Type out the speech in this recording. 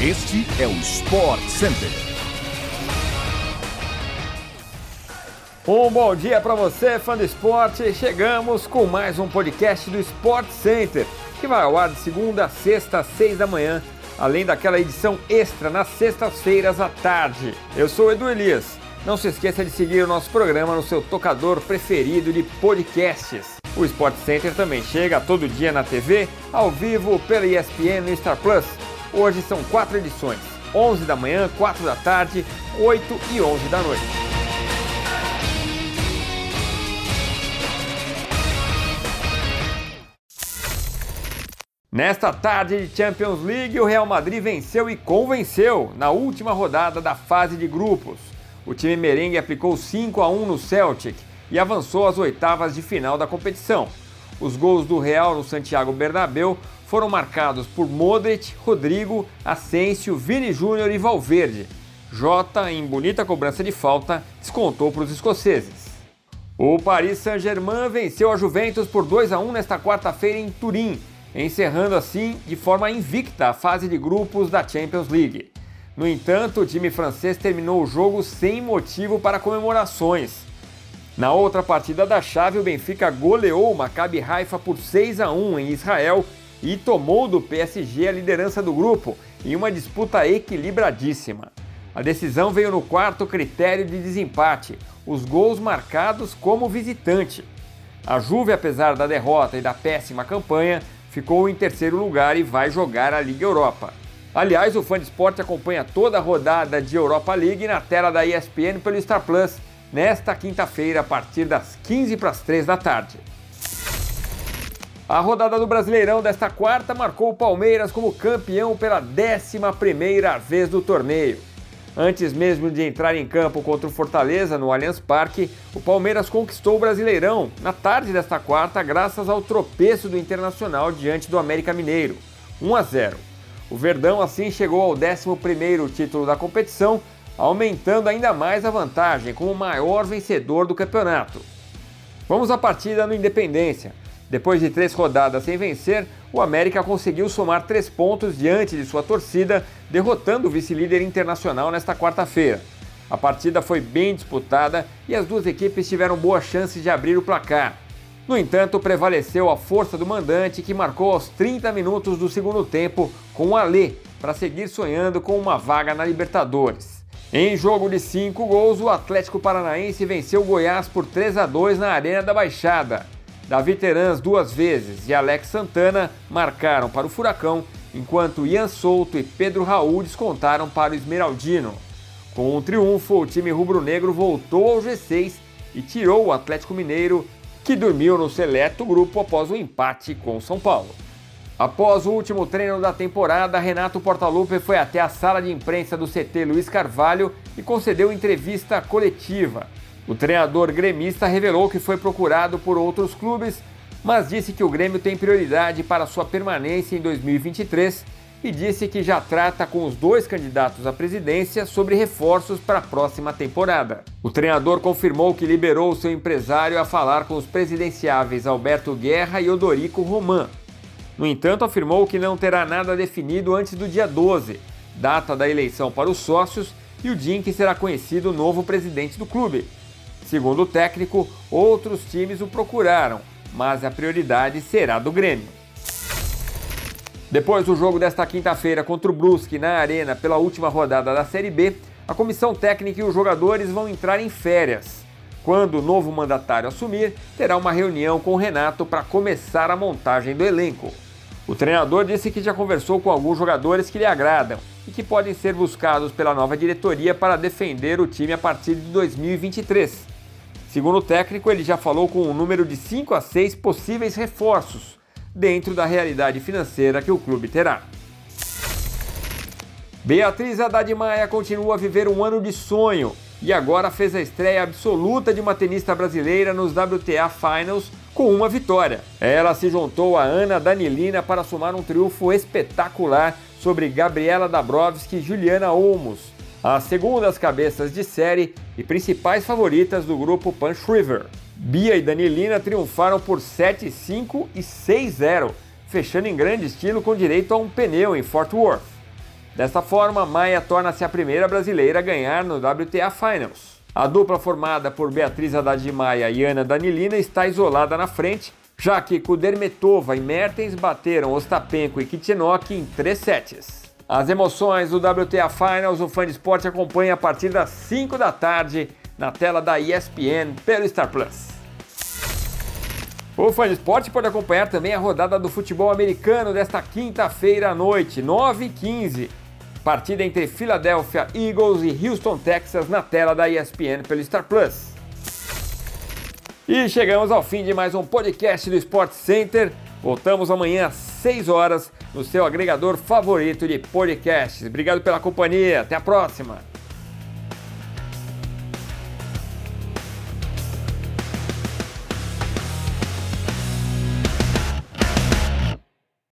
Este é o Sport Center. Um bom dia para você, fã do esporte. Chegamos com mais um podcast do Sport Center, que vai ao ar de segunda a sexta, às seis da manhã, além daquela edição extra nas sextas-feiras à tarde. Eu sou o Edu Elias. Não se esqueça de seguir o nosso programa no seu tocador preferido de podcasts. O Sport Center também chega todo dia na TV, ao vivo pela ESPN e Star Plus. Hoje são quatro edições: 11 da manhã, 4 da tarde, 8 e 11 da noite. Nesta tarde de Champions League, o Real Madrid venceu e convenceu na última rodada da fase de grupos. O time merengue aplicou 5 a 1 no Celtic e avançou às oitavas de final da competição. Os gols do Real no Santiago Bernabéu foram marcados por Modric, Rodrigo, Asensio, Vini Júnior e Valverde. Jota, em bonita cobrança de falta, descontou para os escoceses. O Paris Saint-Germain venceu a Juventus por 2 a 1 nesta quarta-feira em Turim encerrando assim de forma invicta a fase de grupos da Champions League. No entanto, o time francês terminou o jogo sem motivo para comemorações. Na outra partida da chave, o Benfica goleou o Maccabi Haifa por 6 a 1 em Israel e tomou do PSG a liderança do grupo em uma disputa equilibradíssima. A decisão veio no quarto critério de desempate, os gols marcados como visitante. A Juve, apesar da derrota e da péssima campanha, ficou em terceiro lugar e vai jogar a Liga Europa. Aliás, o fã de esporte acompanha toda a rodada de Europa League na tela da ESPN pelo Star Plus nesta quinta-feira a partir das 15 para as 3 da tarde. A rodada do Brasileirão desta quarta marcou o Palmeiras como campeão pela 11 primeira vez do torneio. Antes mesmo de entrar em campo contra o Fortaleza no Allianz Parque, o Palmeiras conquistou o Brasileirão na tarde desta quarta graças ao tropeço do Internacional diante do América Mineiro, 1 a 0. O Verdão assim chegou ao 11º título da competição, aumentando ainda mais a vantagem como o maior vencedor do campeonato. Vamos à partida no Independência. Depois de três rodadas sem vencer, o América conseguiu somar três pontos diante de sua torcida, derrotando o vice-líder internacional nesta quarta-feira. A partida foi bem disputada e as duas equipes tiveram boas chances de abrir o placar. No entanto, prevaleceu a força do mandante, que marcou aos 30 minutos do segundo tempo com o Alê para seguir sonhando com uma vaga na Libertadores. Em jogo de cinco gols, o Atlético Paranaense venceu o Goiás por 3 a 2 na Arena da Baixada. Davi Terans duas vezes e Alex Santana marcaram para o Furacão, enquanto Ian Souto e Pedro Raul descontaram para o Esmeraldino. Com um triunfo, o time rubro-negro voltou ao G6 e tirou o Atlético Mineiro, que dormiu no seleto grupo após o empate com São Paulo. Após o último treino da temporada, Renato Portaluppi foi até a sala de imprensa do CT Luiz Carvalho e concedeu entrevista coletiva. O treinador gremista revelou que foi procurado por outros clubes, mas disse que o Grêmio tem prioridade para sua permanência em 2023 e disse que já trata com os dois candidatos à presidência sobre reforços para a próxima temporada. O treinador confirmou que liberou seu empresário a falar com os presidenciáveis Alberto Guerra e Odorico Roman. No entanto, afirmou que não terá nada definido antes do dia 12, data da eleição para os sócios e o dia em que será conhecido o novo presidente do clube. Segundo o técnico, outros times o procuraram, mas a prioridade será do Grêmio. Depois do jogo desta quinta-feira contra o Brusque na Arena pela última rodada da Série B, a comissão técnica e os jogadores vão entrar em férias. Quando o novo mandatário assumir, terá uma reunião com o Renato para começar a montagem do elenco. O treinador disse que já conversou com alguns jogadores que lhe agradam e que podem ser buscados pela nova diretoria para defender o time a partir de 2023. Segundo o técnico, ele já falou com um número de 5 a 6 possíveis reforços, dentro da realidade financeira que o clube terá. Beatriz Haddad Maia continua a viver um ano de sonho e agora fez a estreia absoluta de uma tenista brasileira nos WTA Finals com uma vitória. Ela se juntou a Ana Danilina para somar um triunfo espetacular sobre Gabriela Dabrowski e Juliana Olmos, as segundas cabeças de série e principais favoritas do grupo Punch River. Bia e Danilina triunfaram por 7-5 e 6-0, fechando em grande estilo com direito a um pneu em Fort Worth. Dessa forma, Maia torna-se a primeira brasileira a ganhar no WTA Finals. A dupla formada por Beatriz Haddad de Maia e Ana Danilina está isolada na frente, já que Kudermetova e Mertens bateram Ostapenko e Kitchenok em três sets. As emoções do WTA Finals o Fã de Esporte acompanha a partir das 5 da tarde na tela da ESPN pelo Star Plus. O Fã de Esporte pode acompanhar também a rodada do futebol americano desta quinta-feira à noite, 9h15. Partida entre Philadelphia Eagles e Houston, Texas, na tela da ESPN pelo Star Plus. E chegamos ao fim de mais um podcast do Sport Center. Voltamos amanhã às 6 horas no seu agregador favorito de podcasts. Obrigado pela companhia. Até a próxima.